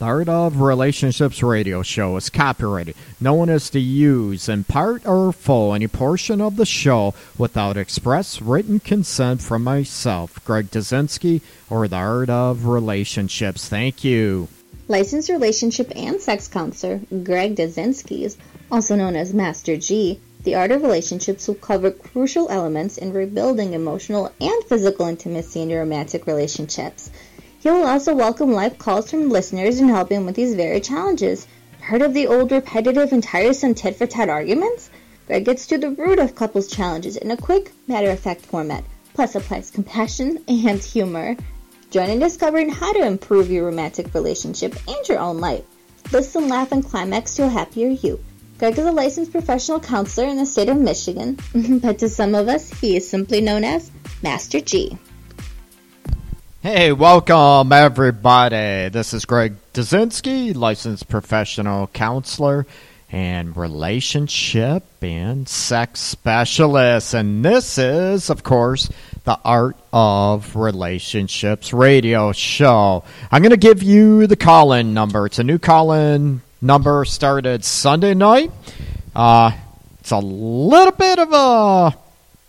The Art of Relationships radio show is copyrighted. No one is to use, in part or full, any portion of the show without express written consent from myself, Greg Dudzinski, or The Art of Relationships. Thank you. Licensed relationship and sex counselor Greg Dudzinski, also known as Master G, The Art of Relationships will cover crucial elements in rebuilding emotional and physical intimacy in your romantic relationships. He will also welcome live calls from listeners and help him with these very challenges. Heard of the old repetitive and tiresome tit for tat arguments? Greg gets to the root of couples' challenges in a quick, matter of fact format, plus applies compassion and humor. Join in discovering how to improve your romantic relationship and your own life. Listen, laugh, and climax to a happier you. Greg is a licensed professional counselor in the state of Michigan, but to some of us, he is simply known as Master G. Hey, welcome everybody. This is Greg Dudzinski, licensed professional counselor and relationship and sex specialist. And this is, of course, the Art of Relationships radio show. I'm going to give you the call in number. It's a new call in number started Sunday night. Uh, it's a little bit of a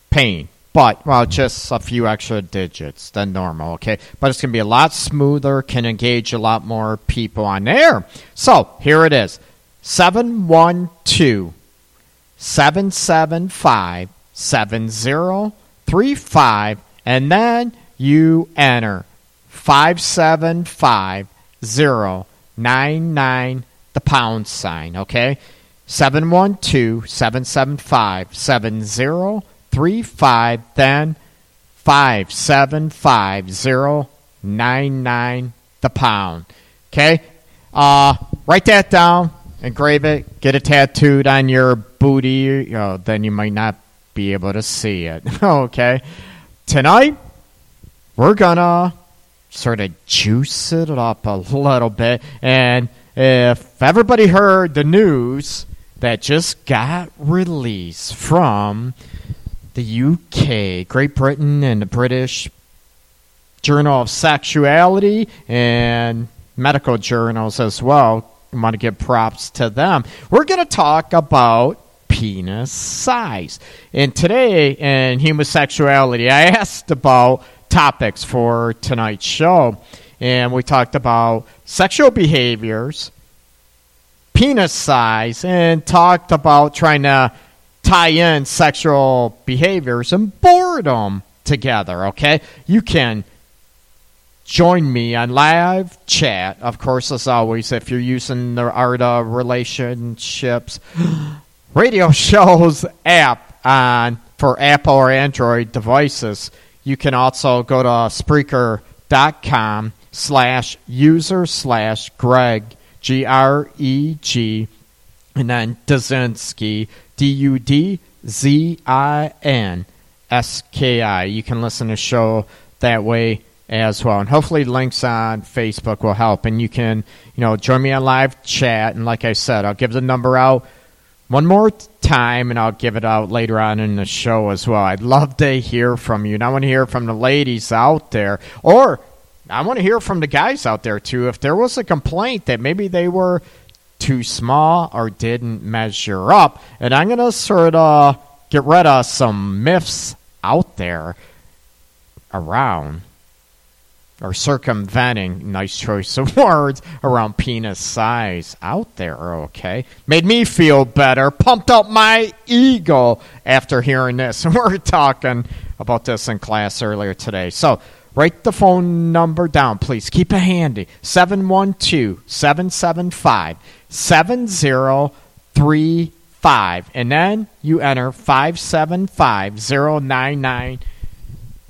pain but well, just a few extra digits than normal, okay? But it's going to be a lot smoother, can engage a lot more people on air. So here it is 712 775 7035, and then you enter 575099, the pound sign, okay? 712 775 7035 three five then five seven five zero nine nine the pound. Okay, uh, write that down, engrave it, get it tattooed on your booty. Know, then you might not be able to see it. okay, tonight we're gonna sort of juice it up a little bit, and if everybody heard the news that just got released from the UK, Great Britain, and the British Journal of Sexuality and medical journals as well. I want to give props to them. We're going to talk about penis size. And today in human sexuality, I asked about topics for tonight's show. And we talked about sexual behaviors, penis size, and talked about trying to tie in sexual behaviors and boredom together, okay? You can join me on live chat, of course, as always, if you're using the Art of Relationships radio shows app on for Apple or Android devices. You can also go to Spreaker.com slash user slash Greg, G R E G, and then Dudzinski, D U D Z I N S K I. You can listen to show that way as well. And hopefully links on Facebook will help. And you can, you know, join me on live chat. And like I said, I'll give the number out one more time and I'll give it out later on in the show as well. I'd love to hear from you. And I want to hear from the ladies out there. Or I want to hear from the guys out there too. If there was a complaint that maybe they were too small or didn't measure up. And I'm going to sort of get rid of some myths out there around or circumventing, nice choice of words, around penis size out there, okay? Made me feel better, pumped up my ego after hearing this. And we're talking about this in class earlier today. So, write the phone number down, please. Keep it handy 712 775 7035. And then you enter 575099,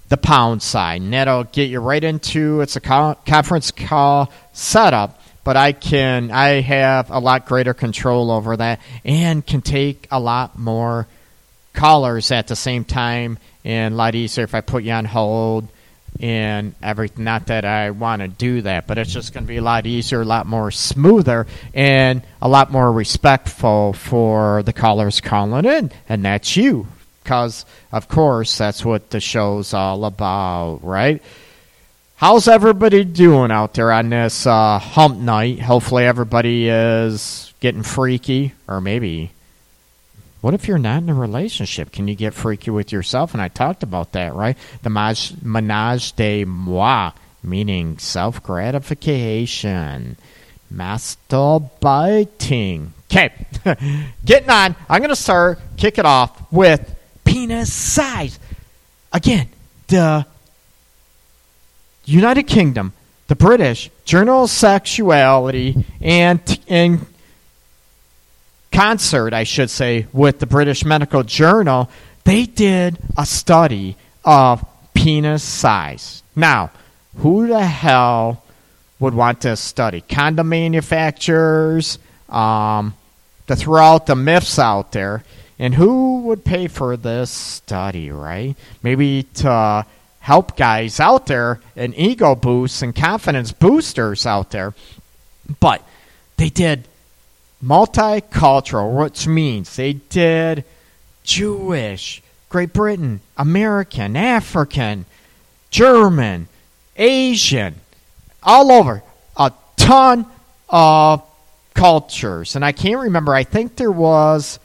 the pound sign. And that'll get you right into it's a conference call setup. But I can, I have a lot greater control over that and can take a lot more callers at the same time and a lot easier if I put you on hold and everything. Not that I want to do that, but it's just going to be a lot easier, a lot more smoother, and a lot more respectful for the callers calling in, and that's you. Because, of course, that's what the show's all about, right? how's everybody doing out there on this uh, hump night? Hopefully, everybody is getting freaky, or maybe. What if you're not in a relationship? Can you get freaky with yourself? And I talked about that, right? The menage, menage de moi, meaning self gratification, masturbating. Okay, getting on. I'm going to start, kick it off with penis size. Again, the United Kingdom, the British Journal of Sexuality, and in concert, I should say, with the British Medical Journal, they did a study of penis size. Now, who the hell would want to study? Condom manufacturers, um, to throw out the myths out there. And who would pay for this study, right? Maybe to help guys out there and ego boosts and confidence boosters out there. But they did multicultural, which means they did Jewish, Great Britain, American, African, German, Asian, all over. A ton of cultures. And I can't remember, I think there was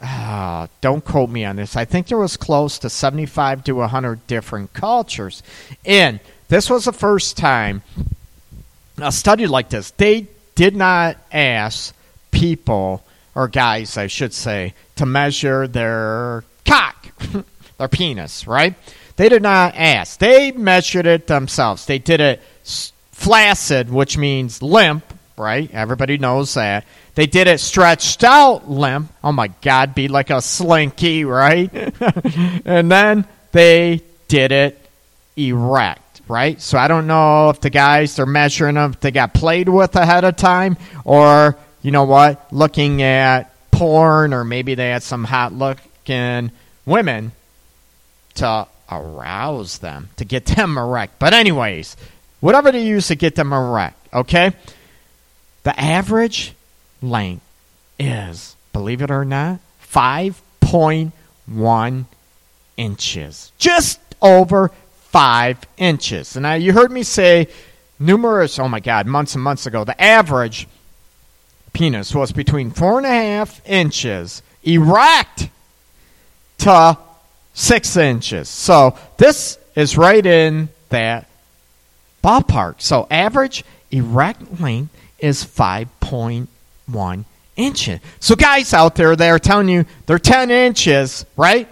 uh, don't quote me on this. I think there was close to 75 to 100 different cultures. And this was the first time a study like this. They did not ask people, or guys, I should say, to measure their cock, their penis, right? They did not ask. They measured it themselves. They did it flaccid, which means limp, right? Everybody knows that. They did it stretched out limp. Oh my God, be like a slinky, right? and then they did it erect, right? So I don't know if the guys they're measuring them, they got played with ahead of time, or you know what, looking at porn, or maybe they had some hot looking women to arouse them, to get them erect. But anyways, whatever they use to get them erect, okay? The average length is, believe it or not, 5.1 inches. Just over 5 inches. And now you heard me say numerous, oh my God, months and months ago, the average penis was between 4.5 inches erect to 6 inches. So this is right in that ballpark. So average erect length is 5.1 inches. So guys out there they are telling you they're 10 inches, right?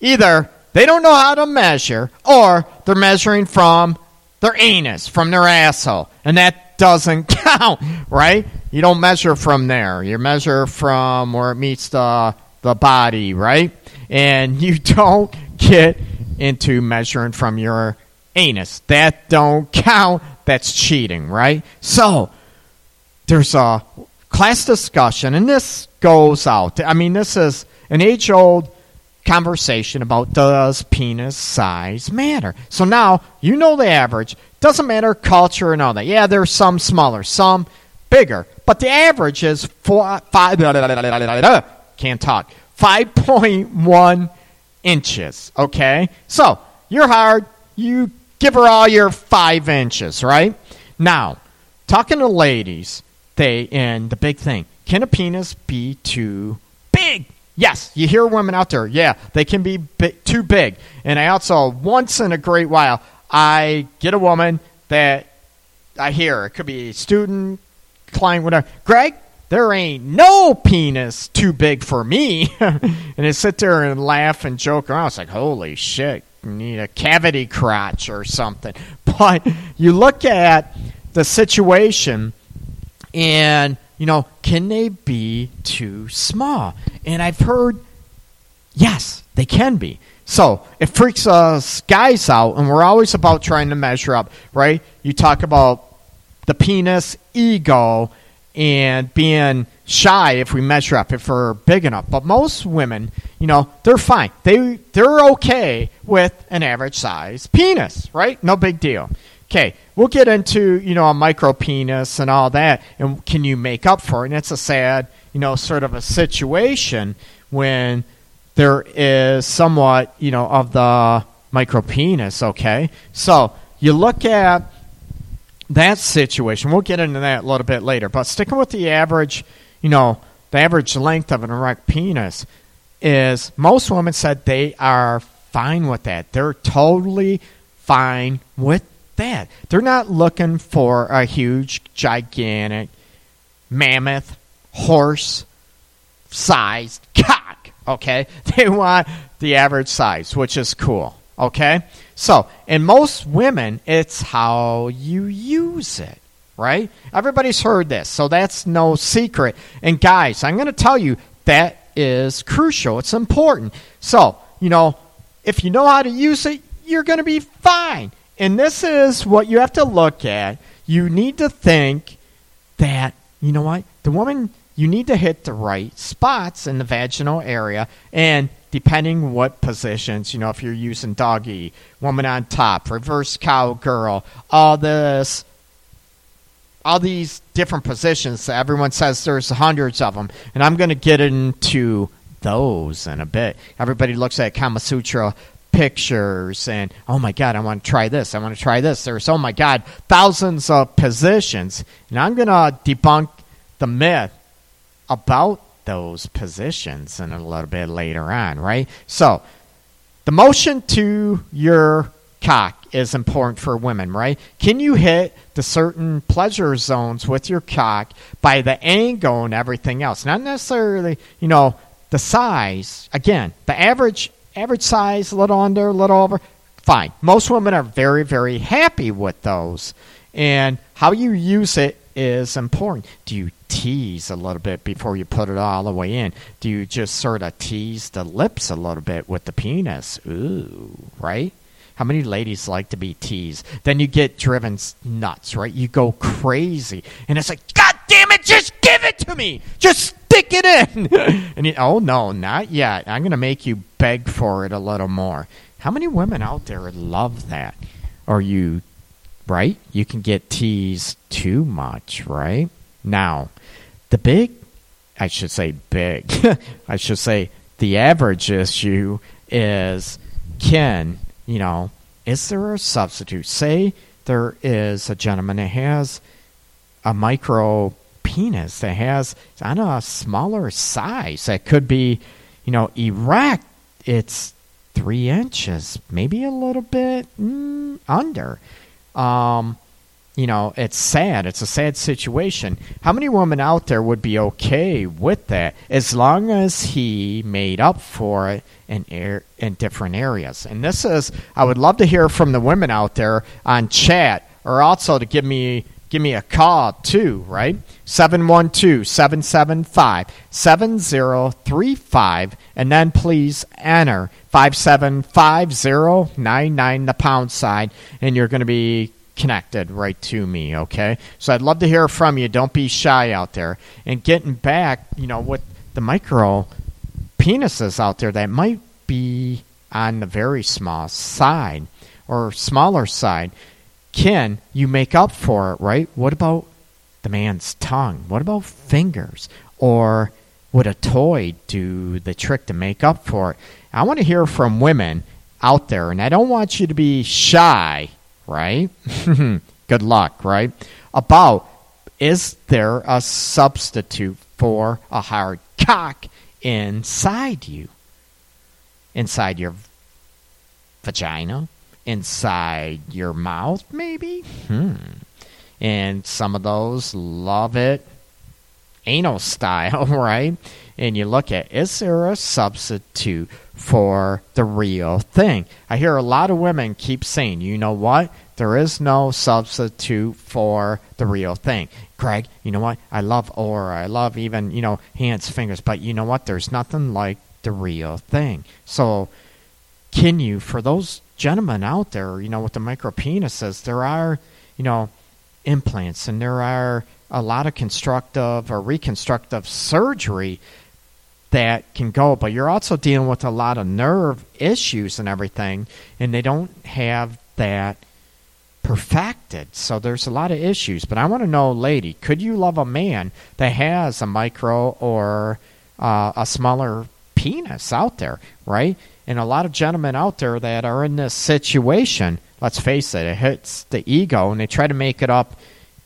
Either they don't know how to measure or they're measuring from their anus, from their asshole. And that doesn't count, right? You don't measure from there. You measure from where it meets the the body, right? And you don't get into measuring from your anus. That don't count. That's cheating, right? So, there's a class discussion, and this goes out. I mean, this is an age old conversation about does penis size matter? So now you know the average. Doesn't matter culture and all that. Yeah, there's some smaller, some bigger, but the average is four, five. Can't talk. Five point one inches. Okay, so you're hard. You give her all your five inches, right? Now, talking to ladies, they and the big thing can a penis be too big yes you hear women out there yeah they can be too big and i also once in a great while i get a woman that i hear it could be a student client whatever greg there ain't no penis too big for me and they sit there and laugh and joke around it's like holy shit you need a cavity crotch or something but you look at the situation and, you know, can they be too small? And I've heard, yes, they can be. So it freaks us guys out, and we're always about trying to measure up, right? You talk about the penis ego and being shy if we measure up if we're big enough. But most women, you know, they're fine. They they're okay with an average size penis, right? No big deal. Okay, we'll get into you know a micro penis and all that, and can you make up for it? And it's a sad you know sort of a situation when there is somewhat you know of the micro penis. Okay, so you look at that situation. We'll get into that a little bit later. But sticking with the average, you know, the average length of an erect penis is most women said they are fine with that. They're totally fine with that. They're not looking for a huge, gigantic, mammoth, horse sized cock. Okay? They want the average size, which is cool. Okay? So, in most women, it's how you use it, right? Everybody's heard this, so that's no secret. And guys, I'm going to tell you that is crucial. It's important. So, you know, if you know how to use it, you're going to be fine. And this is what you have to look at. You need to think that, you know what? The woman, you need to hit the right spots in the vaginal area. And depending what positions, you know, if you're using doggy, woman on top, reverse cowgirl, all this, all these different positions. Everyone says there's hundreds of them, and I'm going to get into those in a bit. Everybody looks at Kama Sutra pictures and oh my god i want to try this i want to try this there's oh my god thousands of positions and i'm going to debunk the myth about those positions in a little bit later on, right? So, the motion to your cock is important for women, right? Can you hit the certain pleasure zones with your cock by the angle and everything else? Not necessarily, you know, the size. Again, the average average size, a little under, a little over. Fine. Most women are very, very happy with those. And how you use it is important. Do you tease a little bit before you put it all the way in? Do you just sort of tease the lips a little bit with the penis? Ooh, right? How many ladies like to be teased? Then you get driven nuts, right? You go crazy. And it's like, God damn it, just give it to me. Just stick it in. and you, oh, no, not yet. I'm going to make you beg for it a little more. How many women out there love that? Or you right? You can get teased too much, right? Now, the big, I should say big, I should say the average issue is can, you know, is there a substitute? Say there is a gentleman that has a micro penis that has on a smaller size that could be, you know, erect. It's three inches, maybe a little bit mm, under. Um, you know, it's sad. It's a sad situation. How many women out there would be okay with that as long as he made up for it in air, in different areas? And this is, I would love to hear from the women out there on chat, or also to give me give me a call too, right? 712-775-7035 and then please enter 575099 the pound sign and you're going to be connected right to me, okay? So I'd love to hear from you. Don't be shy out there. And getting back, you know, with the micro penises out there that might be on the very small side or smaller side can you make up for it, right? What about the man's tongue? What about fingers? Or would a toy do the trick to make up for it? I want to hear from women out there, and I don't want you to be shy, right? Good luck, right? About is there a substitute for a hard cock inside you? Inside your vagina? inside your mouth, maybe? Hmm. And some of those love it anal style, right? And you look at is there a substitute for the real thing? I hear a lot of women keep saying, you know what? There is no substitute for the real thing. Greg, you know what? I love aura. I love even, you know, hands, fingers, but you know what? There's nothing like the real thing. So, can you, for those gentlemen out there, you know, with the micro penises, there are, you know, implants and there are a lot of constructive or reconstructive surgery that can go, but you're also dealing with a lot of nerve issues and everything, and they don't have that perfected. So there's a lot of issues. But I want to know, lady, could you love a man that has a micro or uh, a smaller penis out there, right? And a lot of gentlemen out there that are in this situation, let's face it, it hits the ego, and they try to make it up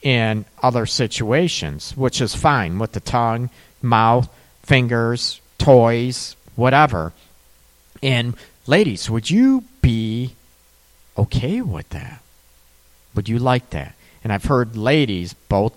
in other situations, which is fine with the tongue, mouth, fingers, toys, whatever. And ladies, would you be okay with that? Would you like that? And I've heard ladies, both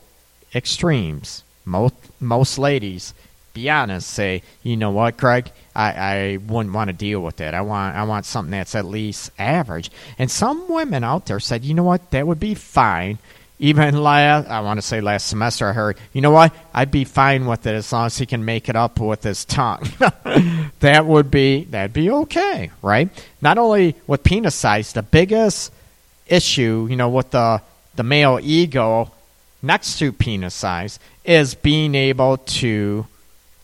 extremes, most most ladies, be honest, say, you know what, Craig, I, I wouldn't want to deal with that. I want I want something that's at least average. And some women out there said, you know what, that would be fine. Even last, I want to say last semester, I heard, you know what, I'd be fine with it as long as he can make it up with his tongue. that would be that'd be okay, right? Not only with penis size, the biggest issue, you know, with the the male ego next to penis size is being able to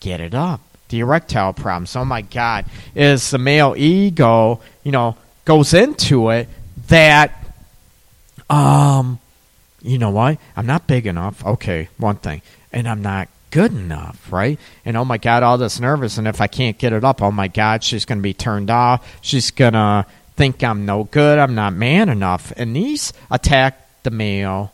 get it up. The erectile problems. Oh my God, is the male ego, you know, goes into it that, um, you know what? I'm not big enough. Okay, one thing, and I'm not good enough, right? And oh my God, all this nervous, and if I can't get it up, oh my God, she's going to be turned off. She's going to think I'm no good. I'm not man enough. And these attack the male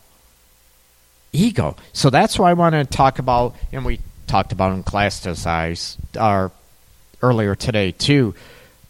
ego. So that's why I want to talk about, and we talked about in class size or earlier today too,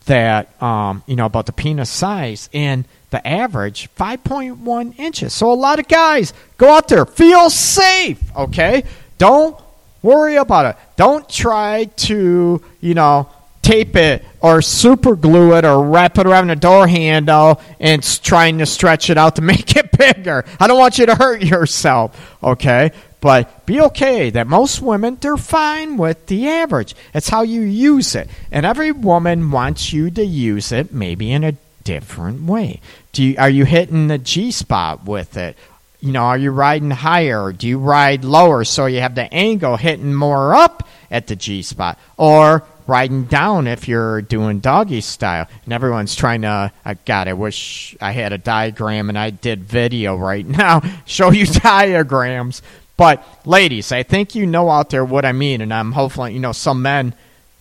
that um, you know about the penis size and the average 5.1 inches. So a lot of guys go out there, feel safe, okay? Don't worry about it. Don't try to, you know, tape it or super glue it or wrap it around a door handle and trying to stretch it out to make it bigger. I don't want you to hurt yourself, okay? But be okay that most women, they're fine with the average. It's how you use it. And every woman wants you to use it maybe in a different way. Do you, are you hitting the G spot with it? You know, are you riding higher? Do you ride lower so you have the angle hitting more up at the G spot? Or riding down if you're doing doggy style. And everyone's trying to, God, I wish I had a diagram and I did video right now, show you diagrams. But ladies, I think you know out there what I mean, and I'm hopefully, you know, some men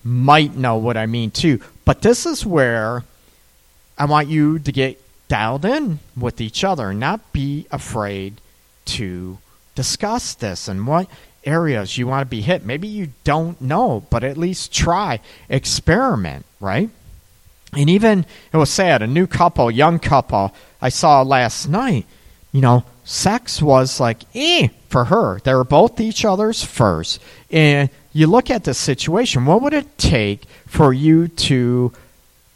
might know what I mean too. But this is where I want you to get dialed in with each other, not be afraid to discuss this and what areas you want to be hit. Maybe you don't know, but at least try, experiment, right? And even, it was sad, a new couple, young couple, I saw last night, you know, sex was like, eh, for her. They were both each other's first. And you look at the situation, what would it take for you to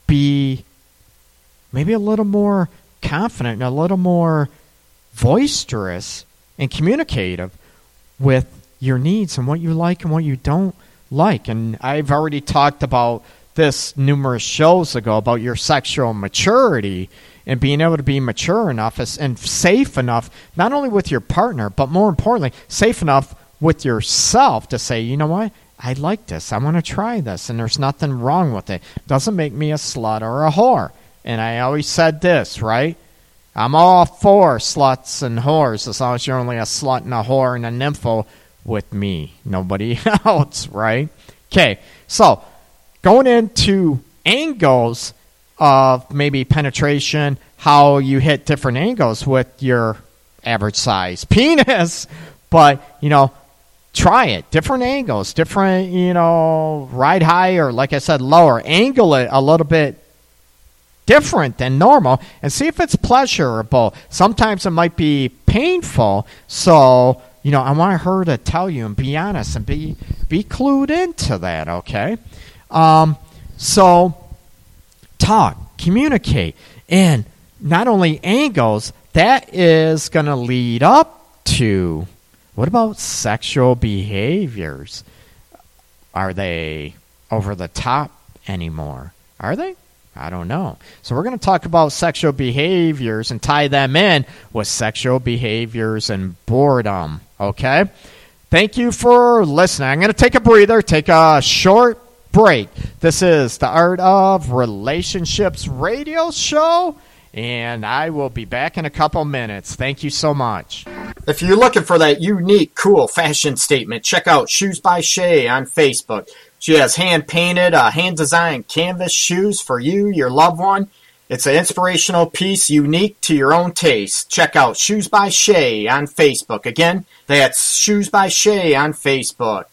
be maybe a little more confident and a little more boisterous and communicative with your needs and what you like and what you don't like. And I've already talked about this numerous shows ago about your sexual maturity and being able to be mature enough and safe enough, not only with your partner, but more importantly, safe enough with yourself to say, you know what? I like this. I want to try this, and there's nothing wrong with it. Doesn't make me a slut or a whore. And I always said this, right? I'm all for sluts and whores as long as you're only a slut and a whore and a nympho with me, nobody else, right? Okay, so going into angles of maybe penetration, how you hit different angles with your average size penis, but you know, try it. Different angles, different, you know, ride high or like I said, lower. Angle it a little bit different than normal and see if it's pleasurable. Sometimes it might be painful, so you know, I want her to tell you and be honest and be be clued into that. Okay, um, so talk, communicate, and not only angles. That is going to lead up to what about sexual behaviors? Are they over the top anymore? Are they? I don't know. So we're going to talk about sexual behaviors and tie them in with sexual behaviors and boredom. Okay? Thank you for listening. I'm going to take a breather, take a short break. This is the Art of Relationships radio show, and I will be back in a couple minutes. Thank you so much. If you're looking for that unique, cool fashion statement, check out Shoes by Shay on Facebook. She has hand painted, uh, hand designed canvas shoes for you, your loved one, It's an inspirational piece unique to your own taste. Check out Shoes by Shay on Facebook. Again, that's Shoes by Shay on Facebook.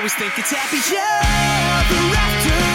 Always think it's happy. Ever after until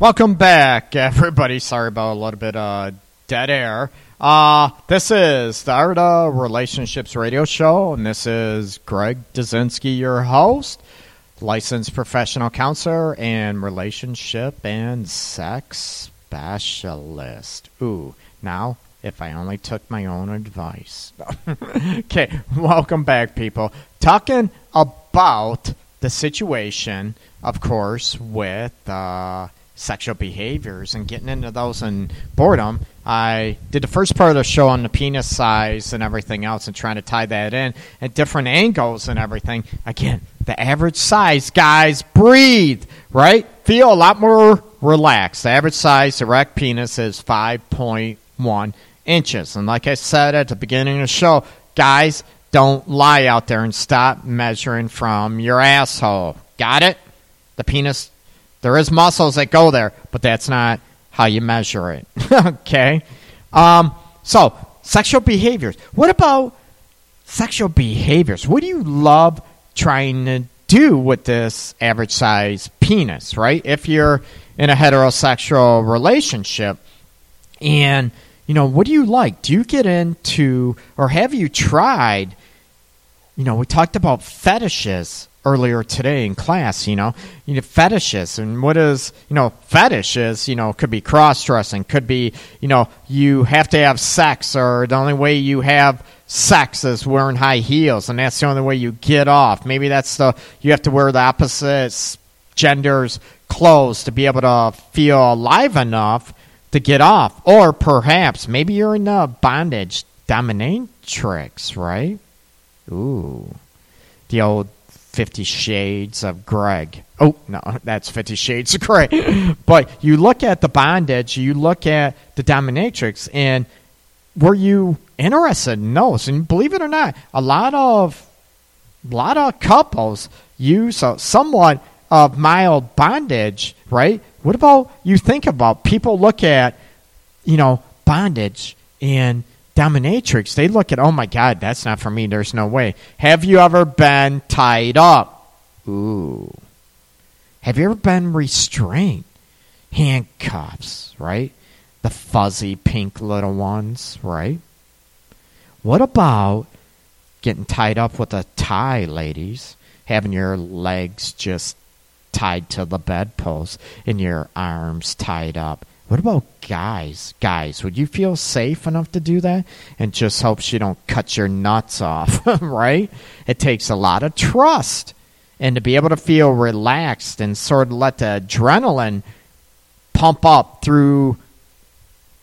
Welcome back, everybody. Sorry about a little bit of dead air. Uh, this is the of Relationships radio show, and this is Greg Dudzinski, your host, licensed professional counselor and relationship and sex specialist. Ooh, now if I only took my own advice. okay, welcome back, people. Talking about the situation, of course, with uh, sexual behaviors and getting into those and boredom. I did the first part of the show on the penis size and everything else and trying to tie that in at different angles and everything. Again, the average size, guys, breathe, right? Feel a lot more relaxed. The average size erect penis is 5.1 inches. And like I said at the beginning of the show, guys, don't lie out there and stop measuring from your asshole. Got it? The penis, there is muscles that go there, but that's not how you measure it. okay? Um, so, sexual behaviors. What about sexual behaviors? What do you love trying to do with this average size penis, right? If you're in a heterosexual relationship and you know, what do you like? Do you get into or have you tried you know, we talked about fetishes earlier today in class, you know, you know, fetishes and what is, you know, fetishes, you know, could be cross dressing, could be, you know, you have to have sex or the only way you have sex is wearing high heels and that's the only way you get off. Maybe that's the, you have to wear the opposite gender's clothes to be able to feel alive enough to get off. Or perhaps maybe you're in a bondage dominatrix, right? Ooh. The old Fifty Shades of Greg. Oh, no, that's Fifty Shades of Grey. but you look at the bondage, you look at the dominatrix, and were you interested in those? And believe it or not, a lot of a lot of couples use a somewhat of mild bondage, right? What about you think about people look at, you know, bondage and dominatrix, they look at, oh my God, that's not for me. There's no way. Have you ever been tied up? Ooh. Have you ever been restrained? Handcuffs, right? The fuzzy pink little ones, right? What about getting tied up with a tie, ladies? Having your legs just tied to the bedpost and your arms tied up. What about guys? Guys, would you feel safe enough to do that? And just hopes you don't cut your nuts off, right? It takes a lot of trust. And to be able to feel relaxed and sort of let the adrenaline pump up through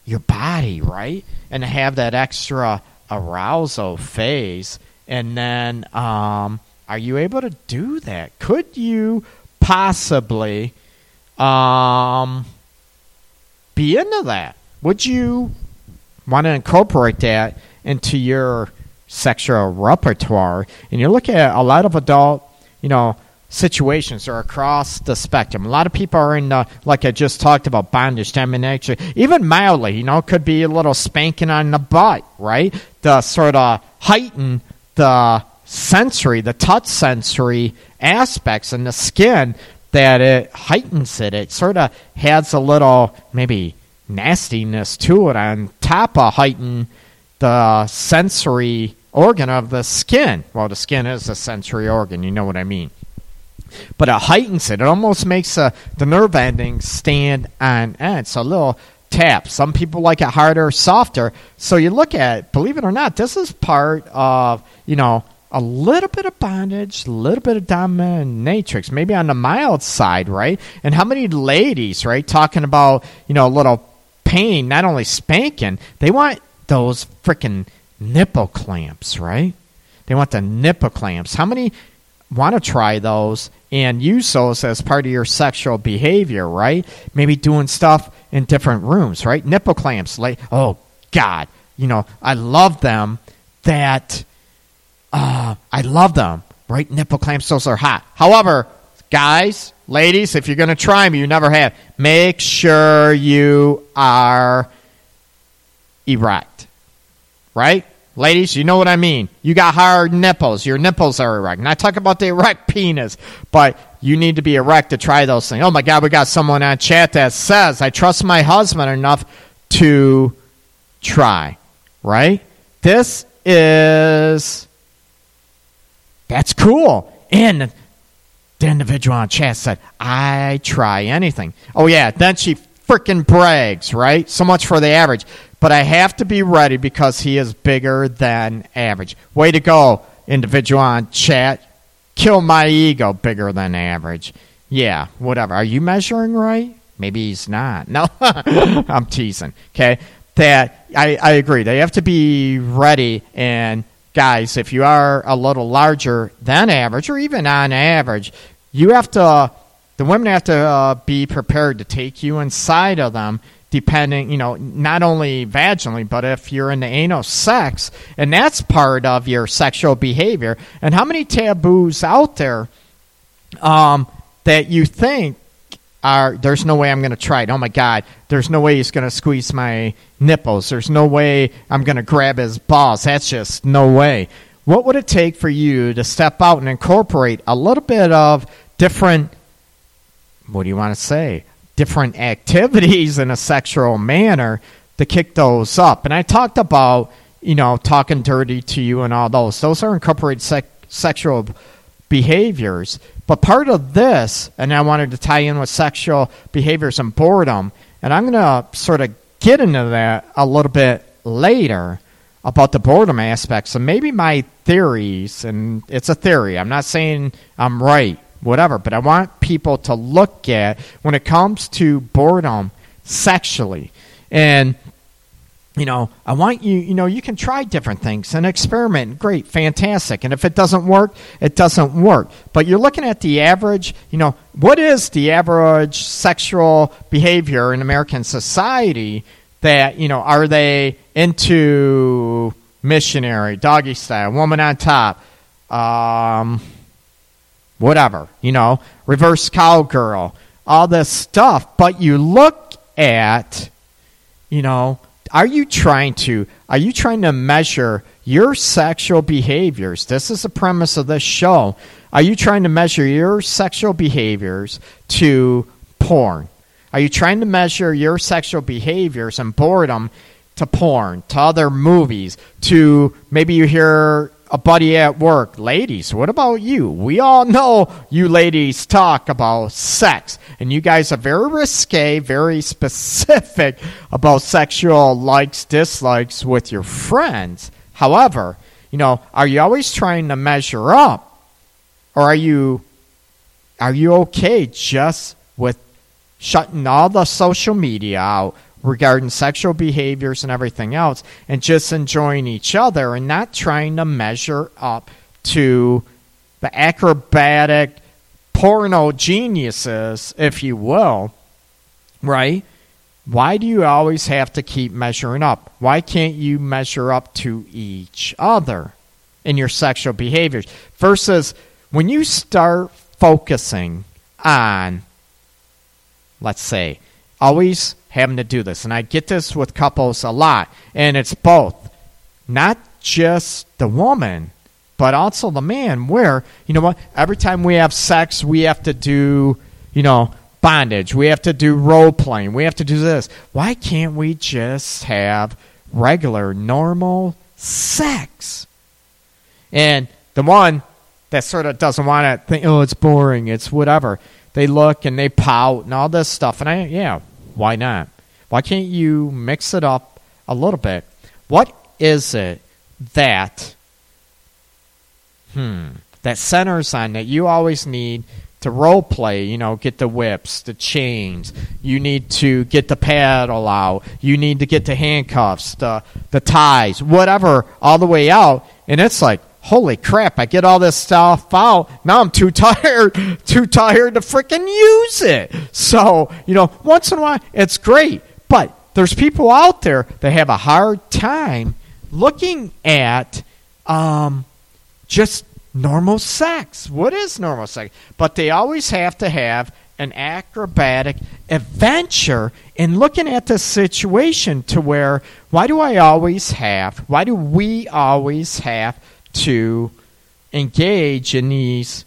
your body, right? And have that extra arousal phase. And then, um, are you able to do that? Could you possibly, um, be into that? Would you want to incorporate that into your sexual repertoire? And you look at a lot of adult, you know, situations are across the spectrum. A lot of people are in, the, like I just talked about, bondage, domination, even mildly, you know, could be a little spanking on the butt, right? To sort of heighten the sensory, the touch sensory aspects in the skin that it heightens it. It sort of has a little maybe nastiness to it on top of heighten the sensory organ of the skin. Well, the skin is a sensory organ, you know what I mean. But it heightens it. It almost makes uh, the nerve endings stand on end. So a little tap. Some people like it harder, softer. So you look at, believe it or not, this is part of, you know, a little bit of bondage, a little bit of dominatrix, maybe on the mild side, right? And how many ladies, right, talking about, you know, a little pain, not only spanking, they want those freaking nipple clamps, right? They want the nipple clamps. How many want to try those and use those as part of your sexual behavior, right? Maybe doing stuff in different rooms, right? Nipple clamps, like, oh, God, you know, I love them that uh, I love them. Right? Nipple clamps, those are hot. However, guys, ladies, if you're going to try them, you never have, make sure you are erect. Right? Ladies, you know what I mean. You got hard nipples. Your nipples are erect. Not talking about the erect penis, but you need to be erect to try those things. Oh my God, we got someone on chat that says, I trust my husband enough to try. Right? This is that's cool. And the individual on chat said, I try anything. Oh, yeah. Then she freaking brags, right? So much for the average. But I have to be ready because he is bigger than average. Way to go, individual on chat. Kill my ego, bigger than average. Yeah, whatever. Are you measuring right? Maybe he's not. No, I'm teasing. Okay, that I, I agree. They have to be ready and guys, if you are a little larger than average or even on average, you have to, the women have to uh, be prepared to take you inside of them depending, you know, not only vaginally, but if you're in the anal sex, and that's part of your sexual behavior. And how many taboos out there um, that you think are there's no way I'm going to try it. Oh my God, there's no way he's going to squeeze my nipples. There's no way I'm going to grab his balls. That's just no way. What would it take for you to step out and incorporate a little bit of different, what do you want to say, different activities in a sexual manner to kick those up? And I talked about, you know, talking dirty to you and all those. Those are incorporated sec- sexual behaviors. But part of this, and I wanted to tie in with sexual behaviors and boredom, and I'm going to sort of get into that a little bit later about the boredom aspects. So maybe my theories, and it's a theory, I'm not saying I'm right, whatever, but I want people to look at when it comes to boredom sexually. And you know, I want you, you know, you can try different things and experiment. Great, fantastic. And if it doesn't work, it doesn't work. But you're looking at the average, you know, what is the average sexual behavior in American society that, you know, are they into missionary, doggy style, woman on top, um, whatever, you know, reverse cowgirl, all this stuff. But you look at, you know, are you trying to are you trying to measure your sexual behaviors? This is the premise of this show. Are you trying to measure your sexual behaviors to porn? Are you trying to measure your sexual behaviors and boredom to porn, to other movies, to maybe you hear a buddy at work. Ladies, what about you? We all know you ladies talk about sex, and you guys are very risque, very specific about sexual likes, dislikes with your friends. However, you know, are you always trying to measure up? Or are you are you okay just with shutting all the social media out, regarding sexual behaviors and everything else and just enjoying each other and not trying to measure up to the acrobatic porno geniuses, if you will, right? Why do you always have to keep measuring up? Why can't you measure up to each other in your sexual behaviors? Versus when you start focusing on, let's say, always having to do this. And I get this with couples a lot. And it's both, not just the woman, but also the man, where, you know what, every time we have sex, we have to do, you know, bondage. We have to do role playing. We have to do this. Why can't we just have regular, normal sex? And the one that sort of doesn't want to think, oh, it's boring, it's whatever. They look and they pout and all this stuff. And I, yeah, why not? Why can't you mix it up a little bit? What is it that hmm that centers on that you always need to role play, you know, get the whips, the chains. You need to get the paddle out. You need to get the handcuffs, the the ties, whatever, all the way out. And it's like, holy crap, I get all this stuff out. Now I'm too tired, too tired to freaking use it. So, you know, once in a while, it's great. But there's people out there that have a hard time looking at um, just normal sex. What is normal sex? But they always have to have an acrobatic adventure in looking at the situation to where why do I always have, why do we always have to engage in these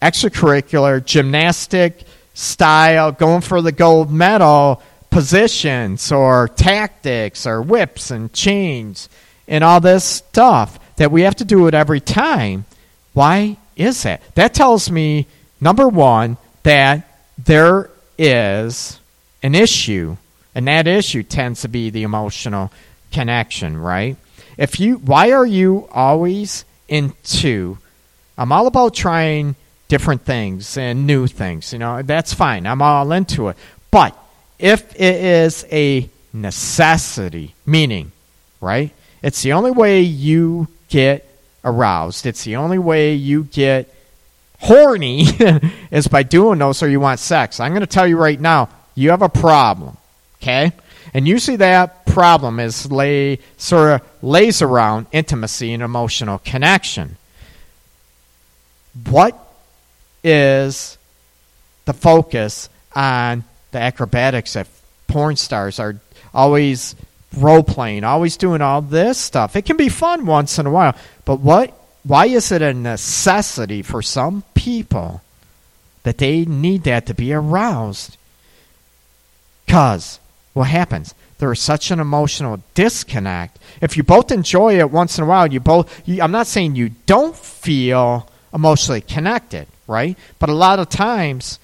extracurricular gymnastic style, going for the gold medal positions or tactics or whips and chains and all this stuff that we have to do it every time. Why is that? That tells me, number one, that there is an issue, and that issue tends to be the emotional connection, right? If you why are you always into I'm all about trying different things and new things, you know, that's fine. I'm all into it. But if it is a necessity, meaning, right? It's the only way you get aroused. It's the only way you get horny is by doing those or you want sex. I'm going to tell you right now, you have a problem. Okay? And usually that problem is lay sort of lays around intimacy and emotional connection. What is the focus on the acrobatics that porn stars are always role playing, always doing all this stuff? It can be fun once in a while, but what why is it a necessity for some people that they need that to be aroused? Cuz what happens? There is such an emotional disconnect. If you both enjoy it once in a while, you both, you, I'm not saying you don't feel emotionally connected, right? But a lot of times,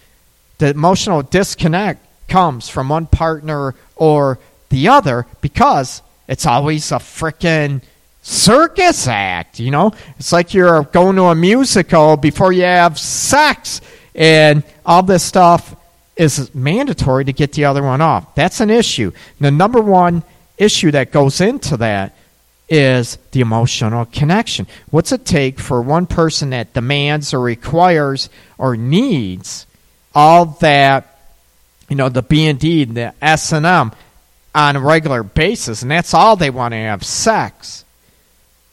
the emotional disconnect comes from one partner or the other because it's always a freaking circus act, you know? It's like you're going to a musical before you have sex and all this stuff is mandatory to get the other one off. That's an issue. The number one issue that goes into that is the emotional connection. What's it take for one person that demands or requires or needs all that, you know, the B and D, the S and M on a regular basis, and that's all they want to have sex.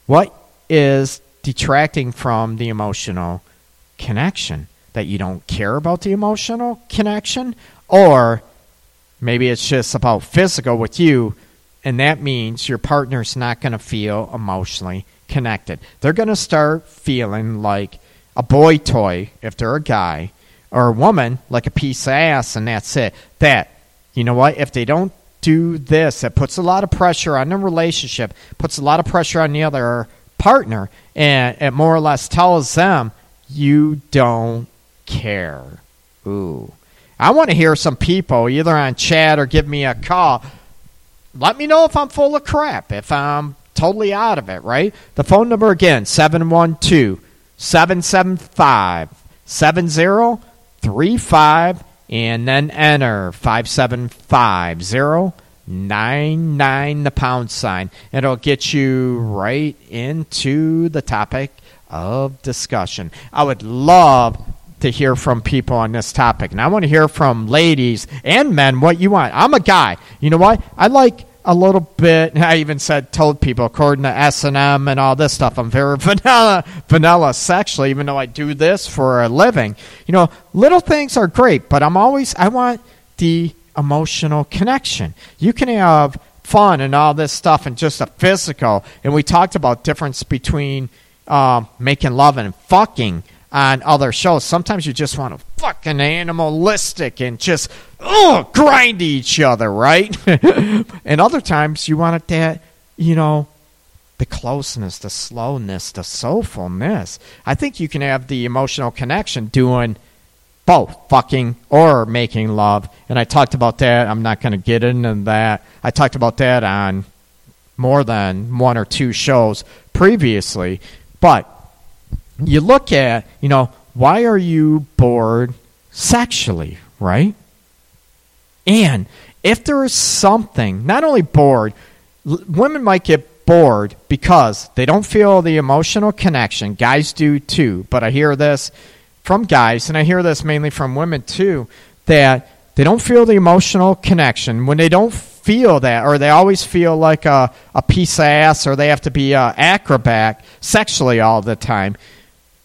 What is detracting from the emotional connection? That you don't care about the emotional connection? Or maybe it's just about physical with you, and that means your partner's not going to feel emotionally connected. They're going to start feeling like a boy toy if they're a guy, or a woman like a piece of ass, and that's it. That, you know what, if they don't do this, it puts a lot of pressure on the relationship, puts a lot of pressure on the other partner, and it more or less tells them you don't care. Ooh. I want to hear some people either on chat or give me a call. Let me know if I'm full of crap, if I'm totally out of it, right? The phone number again, 712 775 7035, and then enter 575099, the pound sign. It'll get you right into the topic of discussion. I would love to hear from people on this topic. And I want to hear from ladies and men what you want. I'm a guy. You know what? I like a little bit. I even said told people according to S and M and all this stuff. I'm very vanilla, vanilla sexually, even though I do this for a living. You know, little things are great, but I'm always I want the emotional connection. You can have fun and all this stuff and just a physical. And we talked about difference between um, making love and fucking on other shows. Sometimes you just want to fucking animalistic and just oh grind each other, right? and other times you want that you know the closeness, the slowness, the soulfulness. I think you can have the emotional connection doing both fucking or making love. And I talked about that. I'm not going to get into that. I talked about that on more than one or two shows previously. But you look at, you know, why are you bored sexually, right? And if there is something, not only bored, l- women might get bored because they don't feel the emotional connection. Guys do too, but I hear this from guys, and I hear this mainly from women too, that they don't feel the emotional connection. When they don't feel that, or they always feel like a, a piece of ass, or they have to be an acrobat sexually all the time,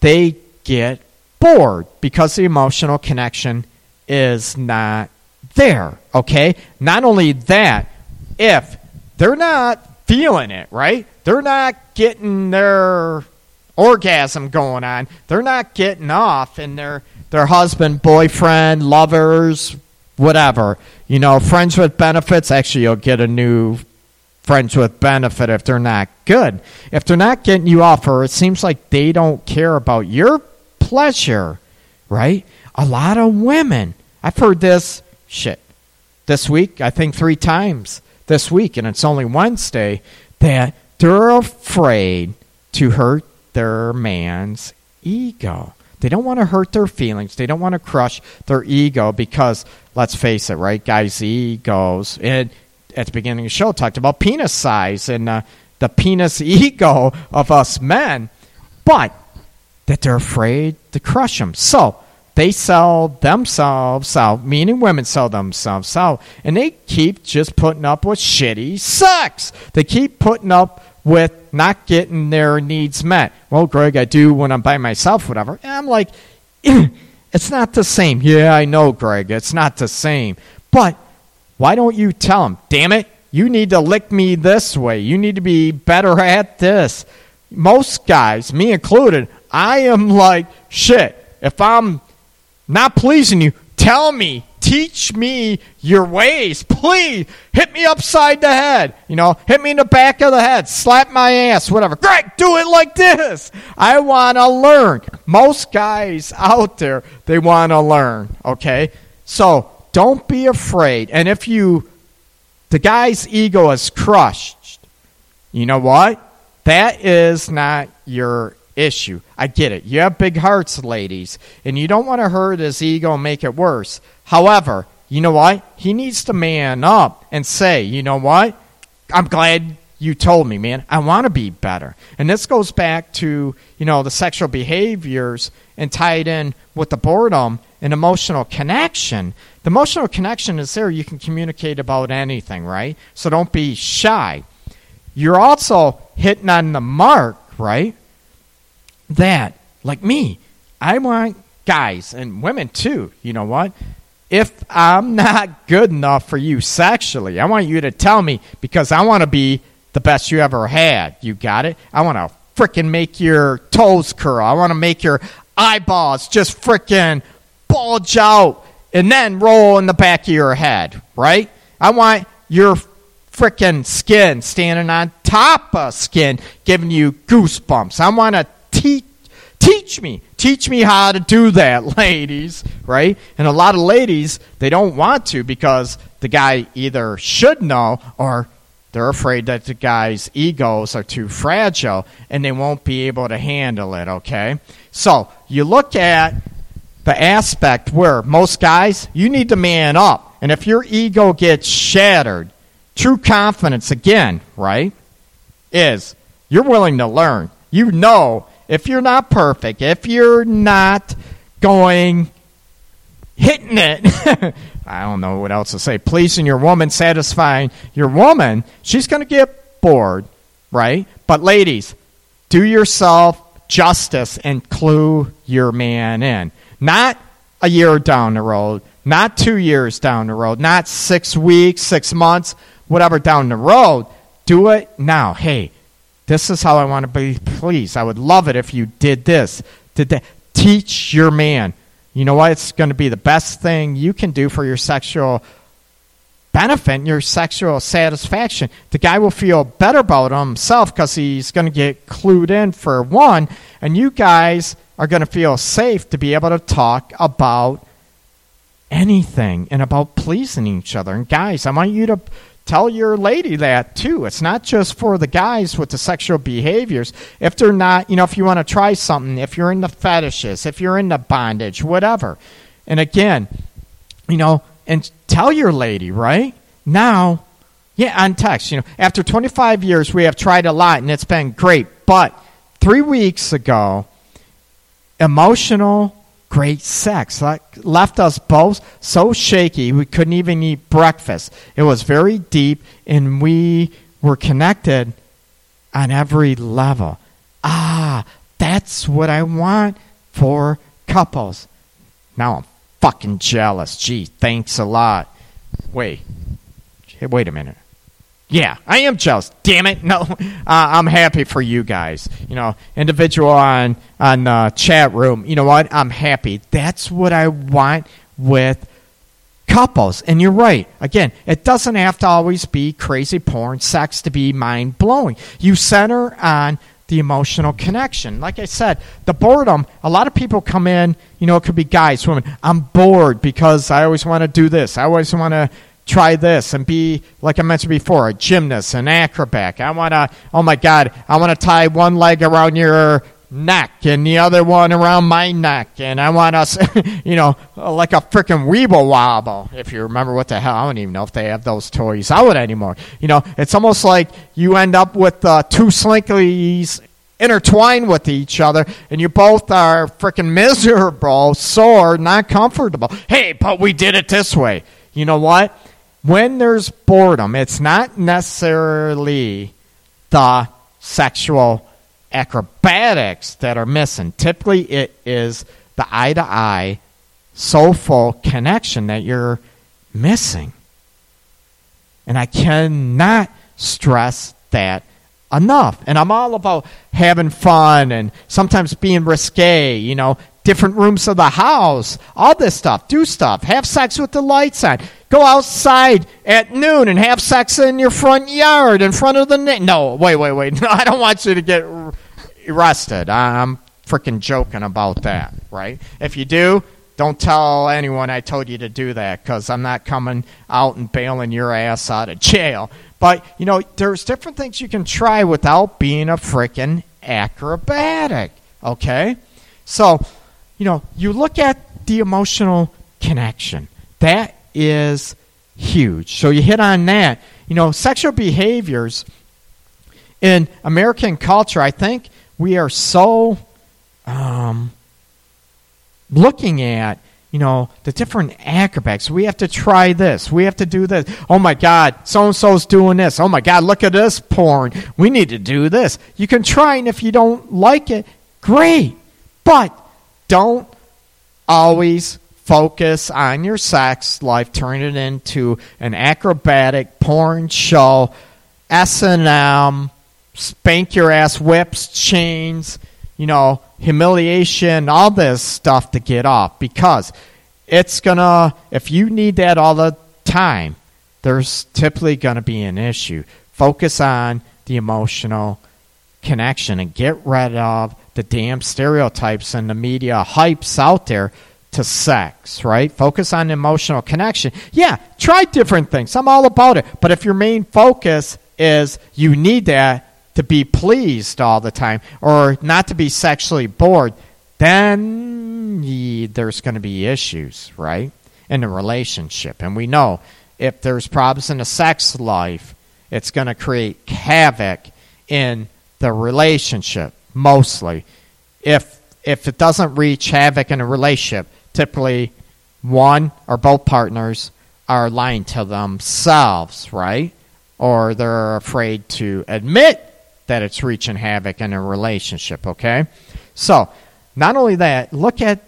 they get bored because the emotional connection is not there. Okay? Not only that, if they're not feeling it, right? They're not getting their orgasm going on. They're not getting off and their their husband, boyfriend, lovers, whatever. You know, friends with benefits. Actually, you'll get a new friends with benefit if they're not good. If they're not getting you off, or it seems like they don't care about your pleasure, right? A lot of women. I've heard this shit this week, I think three times this week, and it's only Wednesday, that they're afraid to hurt their man's ego. They don't want to hurt their feelings. They don't want to crush their ego because, let's face it, right? Guys' egos. And at the beginning of the show, talked about penis size and uh, the penis ego of us men, but that they're afraid to crush them. So they sell themselves out, meaning women sell themselves out, and they keep just putting up with shitty sex. They keep putting up with not getting their needs met. Well, Greg, I do when I'm by myself, whatever. And I'm like, it's not the same. Yeah, I know, Greg, it's not the same. But why don't you tell them, damn it, you need to lick me this way. You need to be better at this. Most guys, me included, I am like, shit, if I'm not pleasing you, tell me, teach me your ways. Please hit me upside the head. You know, hit me in the back of the head, slap my ass, whatever. Greg, do it like this. I want to learn. Most guys out there, they want to learn, okay? So don't be afraid. And if you, the guy's ego is crushed, you know what? That is not your issue. I get it. You have big hearts, ladies, and you don't want to hurt his ego and make it worse. However, you know what? He needs to man up and say, you know what? I'm glad you told me, man. I want to be better. And this goes back to, you know, the sexual behaviors and tied in with the boredom and emotional connection. The emotional connection is there. You can communicate about anything, right? So don't be shy. You're also hitting on the mark, right? That, like me, I want guys and women too, you know what? If I'm not good enough for you sexually, I want you to tell me because I want to be the best you ever had. You got it? I want to fricking make your toes curl. I want to make your eyeballs just fricking bulge out and then roll in the back of your head, right? I want your freaking skin standing on top of skin giving you goosebumps. I want to teach teach me teach me how to do that ladies right and a lot of ladies they don't want to because the guy either should know or they're afraid that the guy's egos are too fragile and they won't be able to handle it okay so you look at the aspect where most guys you need to man up and if your ego gets shattered true confidence again right is you're willing to learn you know if you're not perfect, if you're not going hitting it, I don't know what else to say, pleasing your woman, satisfying your woman, she's going to get bored, right? But ladies, do yourself justice and clue your man in. Not a year down the road, not two years down the road, not six weeks, six months, whatever down the road. Do it now. Hey, this is how I want to be pleased. I would love it if you did this. Did that. Teach your man. You know what? It's going to be the best thing you can do for your sexual benefit your sexual satisfaction. The guy will feel better about himself because he's going to get clued in for one, and you guys are going to feel safe to be able to talk about anything and about pleasing each other. And guys, I want you to tell your lady that too. It's not just for the guys with the sexual behaviors. If they're not, you know, if you want to try something, if you're into fetishes, if you're into bondage, whatever. And again, you know, and tell your lady, right? Now, yeah, on text, you know, after 25 years, we have tried a lot and it's been great. But three weeks ago, emotional great sex. Like, left us both so shaky we couldn't even eat breakfast. It was very deep, and we were connected on every level. Ah, that's what I want for couples. Now I'm fucking jealous. Gee, thanks a lot. Wait, wait a minute. Yeah, I am jealous. Damn it! No, uh, I'm happy for you guys. You know, individual on on uh, chat room. You know what? I'm happy. That's what I want with couples. And you're right. Again, it doesn't have to always be crazy porn, sex to be mind blowing. You center on the emotional connection. Like I said, the boredom, a lot of people come in, you know, it could be guys, women. I'm bored because I always want to do this. I always want to try this and be like I mentioned before, a gymnast, an acrobat. I want to. Oh my God, I want to tie one leg around your neck and the other one around my neck, and I want us, you know, like a freaking weeble wobble. If you remember what the hell, I don't even know if they have those toys out anymore. You know, it's almost like you end up with uh, two slinkies intertwined with each other, and you both are freaking miserable, sore, not comfortable. Hey, but we did it this way. You know what? when there's boredom, it's not necessarily the sexual acrobatics that are missing. Typically, it is the eye to eye, soulful connection that you're missing. And I cannot stress that enough. And I'm all about having fun and sometimes being risque, you know, different rooms of the house, all this stuff. Do stuff. Have sex with the lights on. Go outside at noon and have sex in your front yard in front of the. Na- no, wait, wait, wait. No, I don't want you to get arrested. I'm freaking joking about that, right? If you do, don't tell anyone I told you to do that because I'm not coming out and bailing your ass out of jail. But, you know, there's different things you can try without being a freaking acrobatic, Okay? So, you know, you look at the emotional connection. That is huge. So you hit on that. You know, sexual behaviors in American culture, I think we are so um, looking at you know the different acrobats. We have to try this. We have to do this. Oh my God, so and so's doing this. Oh my God, look at this porn. We need to do this. You can try, and if you don't like it, great. But don't always focus on your sex life. Turn it into an acrobatic porn show, S and M, spank your ass, whips, chains you know, humiliation, all this stuff to get off because it's gonna, if you need that all the time, there's typically gonna be an issue. Focus on the emotional connection and get rid of the damn stereotypes and the media hypes out there to sex, right? Focus on emotional connection. Yeah, try different things. I'm all about it. But if your main focus is you need that, to be pleased all the time or not to be sexually bored, then there's going to be issues, right? In a relationship. And we know if there's problems in a sex life, it's going to create havoc in the relationship, mostly. If if it doesn't reach havoc in a relationship, typically one or both partners are lying to themselves, right? Or they're afraid to admit that it's reaching havoc in a relationship, okay? So, not only that, look at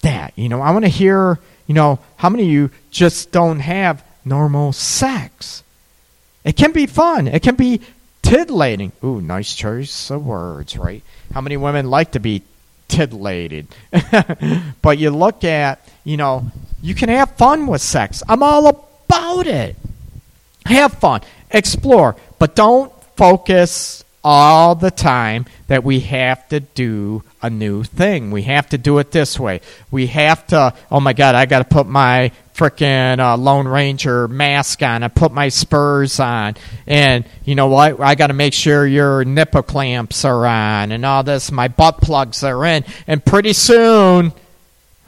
that. You know, I want to hear, you know, how many of you just don't have normal sex? It can be fun. It can be titillating. Ooh, nice choice of words, right? How many women like to be titillated? but you look at, you know, you can have fun with sex. I'm all about it. Have fun, explore, but don't focus all the time that we have to do a new thing. We have to do it this way. We have to, oh my God, I got to put my freaking uh, Lone Ranger mask on I put my spurs on. And you know what? I got to make sure your nipple clamps are on and all this. My butt plugs are in. And pretty soon,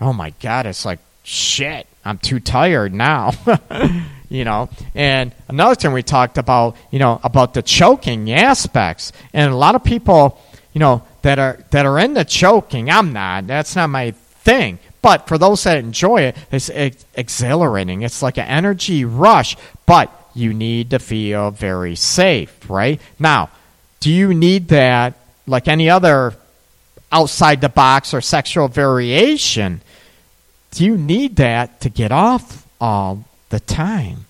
oh my God, it's like, shit, I'm too tired now. you know. And another thing we talked about, you know, about the choking aspects, and a lot of people, you know, that are that are in the choking. I'm not. That's not my thing. But for those that enjoy it, it's, it's exhilarating. It's like an energy rush. But you need to feel very safe, right? Now, do you need that like any other outside the box or sexual variation? Do you need that to get off all the time.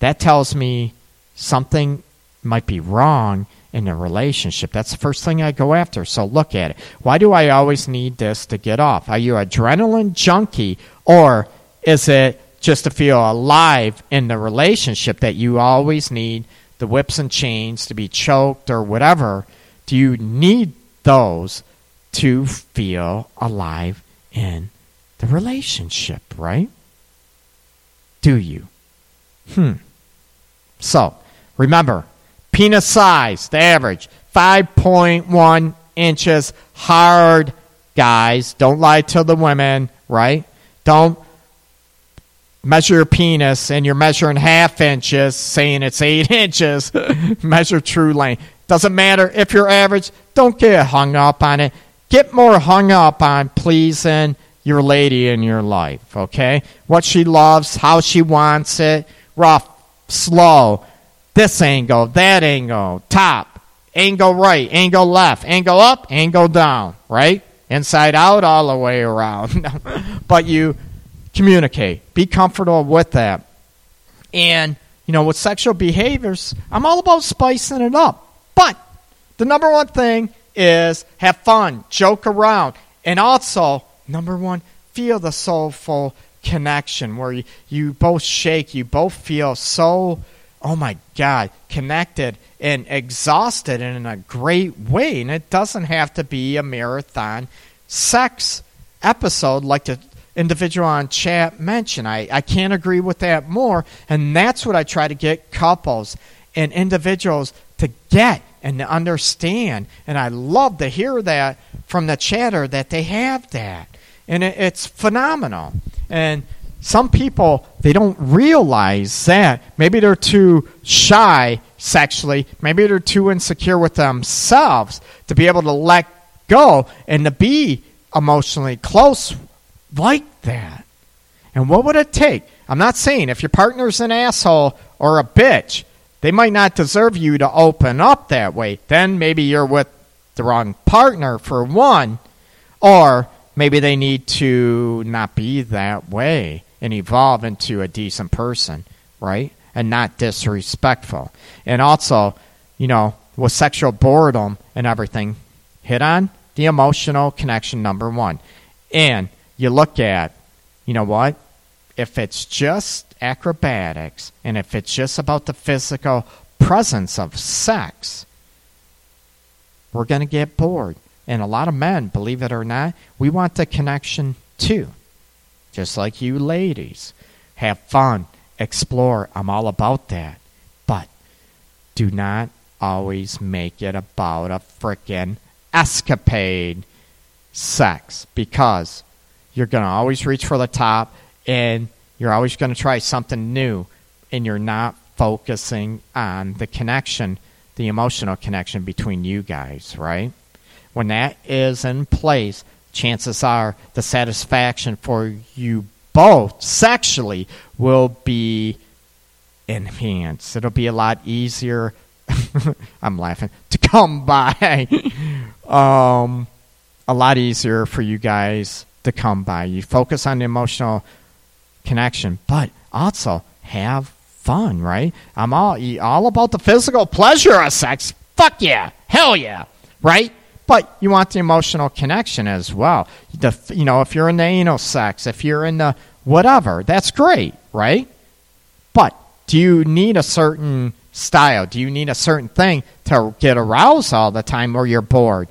That tells me something might be wrong in a relationship. That's the first thing I go after. So look at it. Why do I always need this to get off? Are you adrenaline junkie or is it just to feel alive in the relationship that you always need the whips and chains to be choked or whatever? Do you need those to feel alive in the relationship, right? do you? Hmm. So, remember, penis size, the average, 5.1 inches. Hard, guys. Don't lie to the women, right? Don't measure your penis and you're measuring half inches, saying it's eight inches. measure true length. Doesn't matter if you're average. Don't get hung up on it. Get more hung up on pleasing your lady in your life, okay? What she loves, how she wants it, rough, slow, this angle, that angle, top, angle right, angle left, angle up, angle down, right? Inside out, all the way around. but you communicate, be comfortable with that. And, you know, with sexual behaviors, I'm all about spicing it up. But the number one thing is have fun, joke around, and also Number one, feel the soulful connection where you, you both shake, you both feel so, oh my God, connected and exhausted and in a great way. And it doesn't have to be a marathon sex episode like the individual on chat mentioned. I, I can't agree with that more. And that's what I try to get couples and individuals to get and to understand. And I love to hear that from the chatter that they have that. And it, it's phenomenal. And some people, they don't realize that. Maybe they're too shy sexually. Maybe they're too insecure with themselves to be able to let go and to be emotionally close like that. And what would it take? I'm not saying if your partner's an asshole or a bitch, they might not deserve you to open up that way. Then maybe you're with the wrong partner for one, or maybe they need to not be that way and evolve into a decent person, right? And not disrespectful. And also, you know, with sexual boredom and everything, hit on the emotional connection number one. And you look at, you know what? If it's just acrobatics and if it's just about the physical presence of sex, we're going to get bored. And a lot of men, believe it or not, we want the connection too. Just like you ladies. Have fun, explore. I'm all about that. But do not always make it about a frickin' escapade sex because you're going to always reach for the top and you're always going to try something new and you're not focusing on the connection, the emotional connection between you guys, right? When that is in place, chances are the satisfaction for you both sexually will be enhanced. It'll be a lot easier. I'm laughing to come by. um, a lot easier for you guys to come by. You focus on the emotional connection, but also have fun, right? I'm all all about the physical pleasure of sex. Fuck yeah, hell yeah, right? But you want the emotional connection as well. The, you know, if you're in the anal sex, if you're in the whatever, that's great, right? But do you need a certain style? Do you need a certain thing to get aroused all the time or you're bored?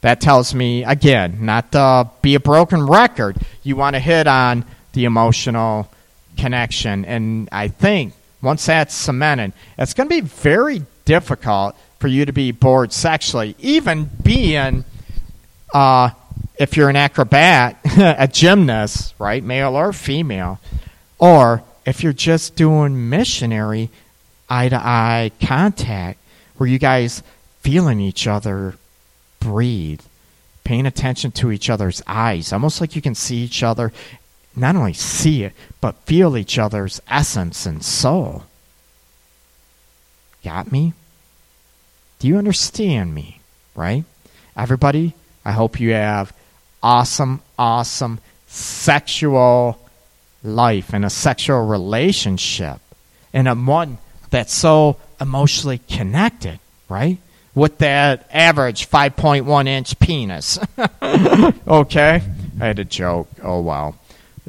That tells me, again, not to be a broken record, you want to hit on the emotional connection. And I think once that's cemented, it's going to be very difficult for you to be bored sexually, even being, uh, if you're an acrobat, a gymnast, right, male or female, or if you're just doing missionary eye to eye contact, where you guys feeling each other breathe, paying attention to each other's eyes, almost like you can see each other, not only see it, but feel each other's essence and soul. Got me? Do you understand me? Right? Everybody, I hope you have awesome, awesome sexual life and a sexual relationship and a one that's so emotionally connected, right? With that average 5.1 inch penis. okay? I had a joke. Oh, wow.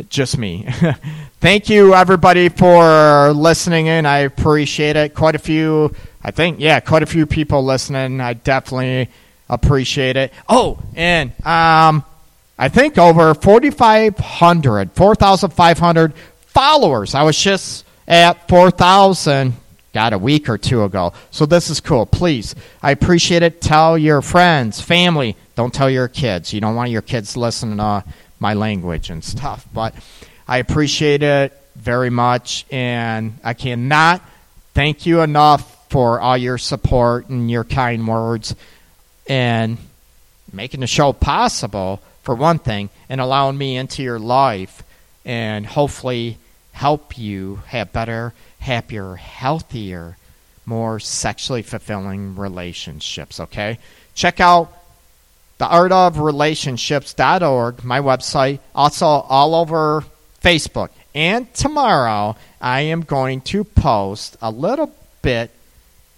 Just me. Thank you, everybody, for listening in. I appreciate it. Quite a few, I think, yeah, quite a few people listening. I definitely appreciate it. Oh, and um, I think over 4,500, 4,500 followers. I was just at 4,000 got a week or two ago. So this is cool. Please, I appreciate it. Tell your friends, family. Don't tell your kids. You don't want your kids listening to my language and stuff. But I appreciate it very much, and I cannot thank you enough for all your support and your kind words and making the show possible for one thing and allowing me into your life and hopefully help you have better happier healthier more sexually fulfilling relationships okay check out theartofrelationships.org, my website, also all over Facebook. And tomorrow, I am going to post a little bit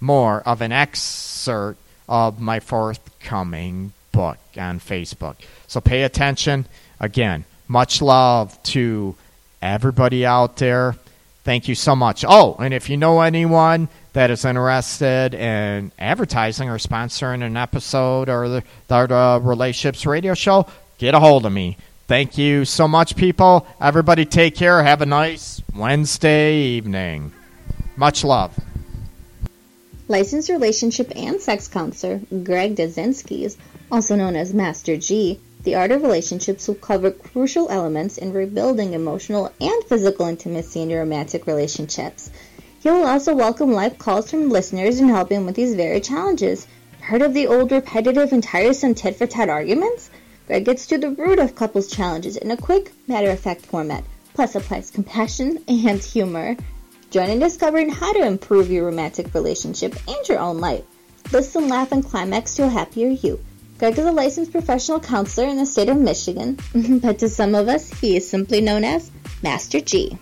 more of an excerpt of my forthcoming book on Facebook. So pay attention. Again, much love to everybody out there. Thank you so much. Oh, and if you know anyone that is interested in advertising or sponsoring an episode or the, the uh, Relationships Radio Show, get a hold of me. Thank you so much, people. Everybody take care. Have a nice Wednesday evening. Much love. Licensed relationship and sex counselor Greg Dudzinski's, also known as Master G. The Art of Relationships will cover crucial elements in rebuilding emotional and physical intimacy in your romantic relationships. He will also welcome live calls from listeners and help him with these very challenges. Heard of the old repetitive and tiresome tit for tat arguments? Greg gets to the root of couples' challenges in a quick, matter of fact format, plus applies compassion and humor. Join in discovering how to improve your romantic relationship and your own life. Listen, laugh, and climax to a happier you. Greg is a licensed professional counselor in the state of Michigan, but to some of us, he is simply known as Master G.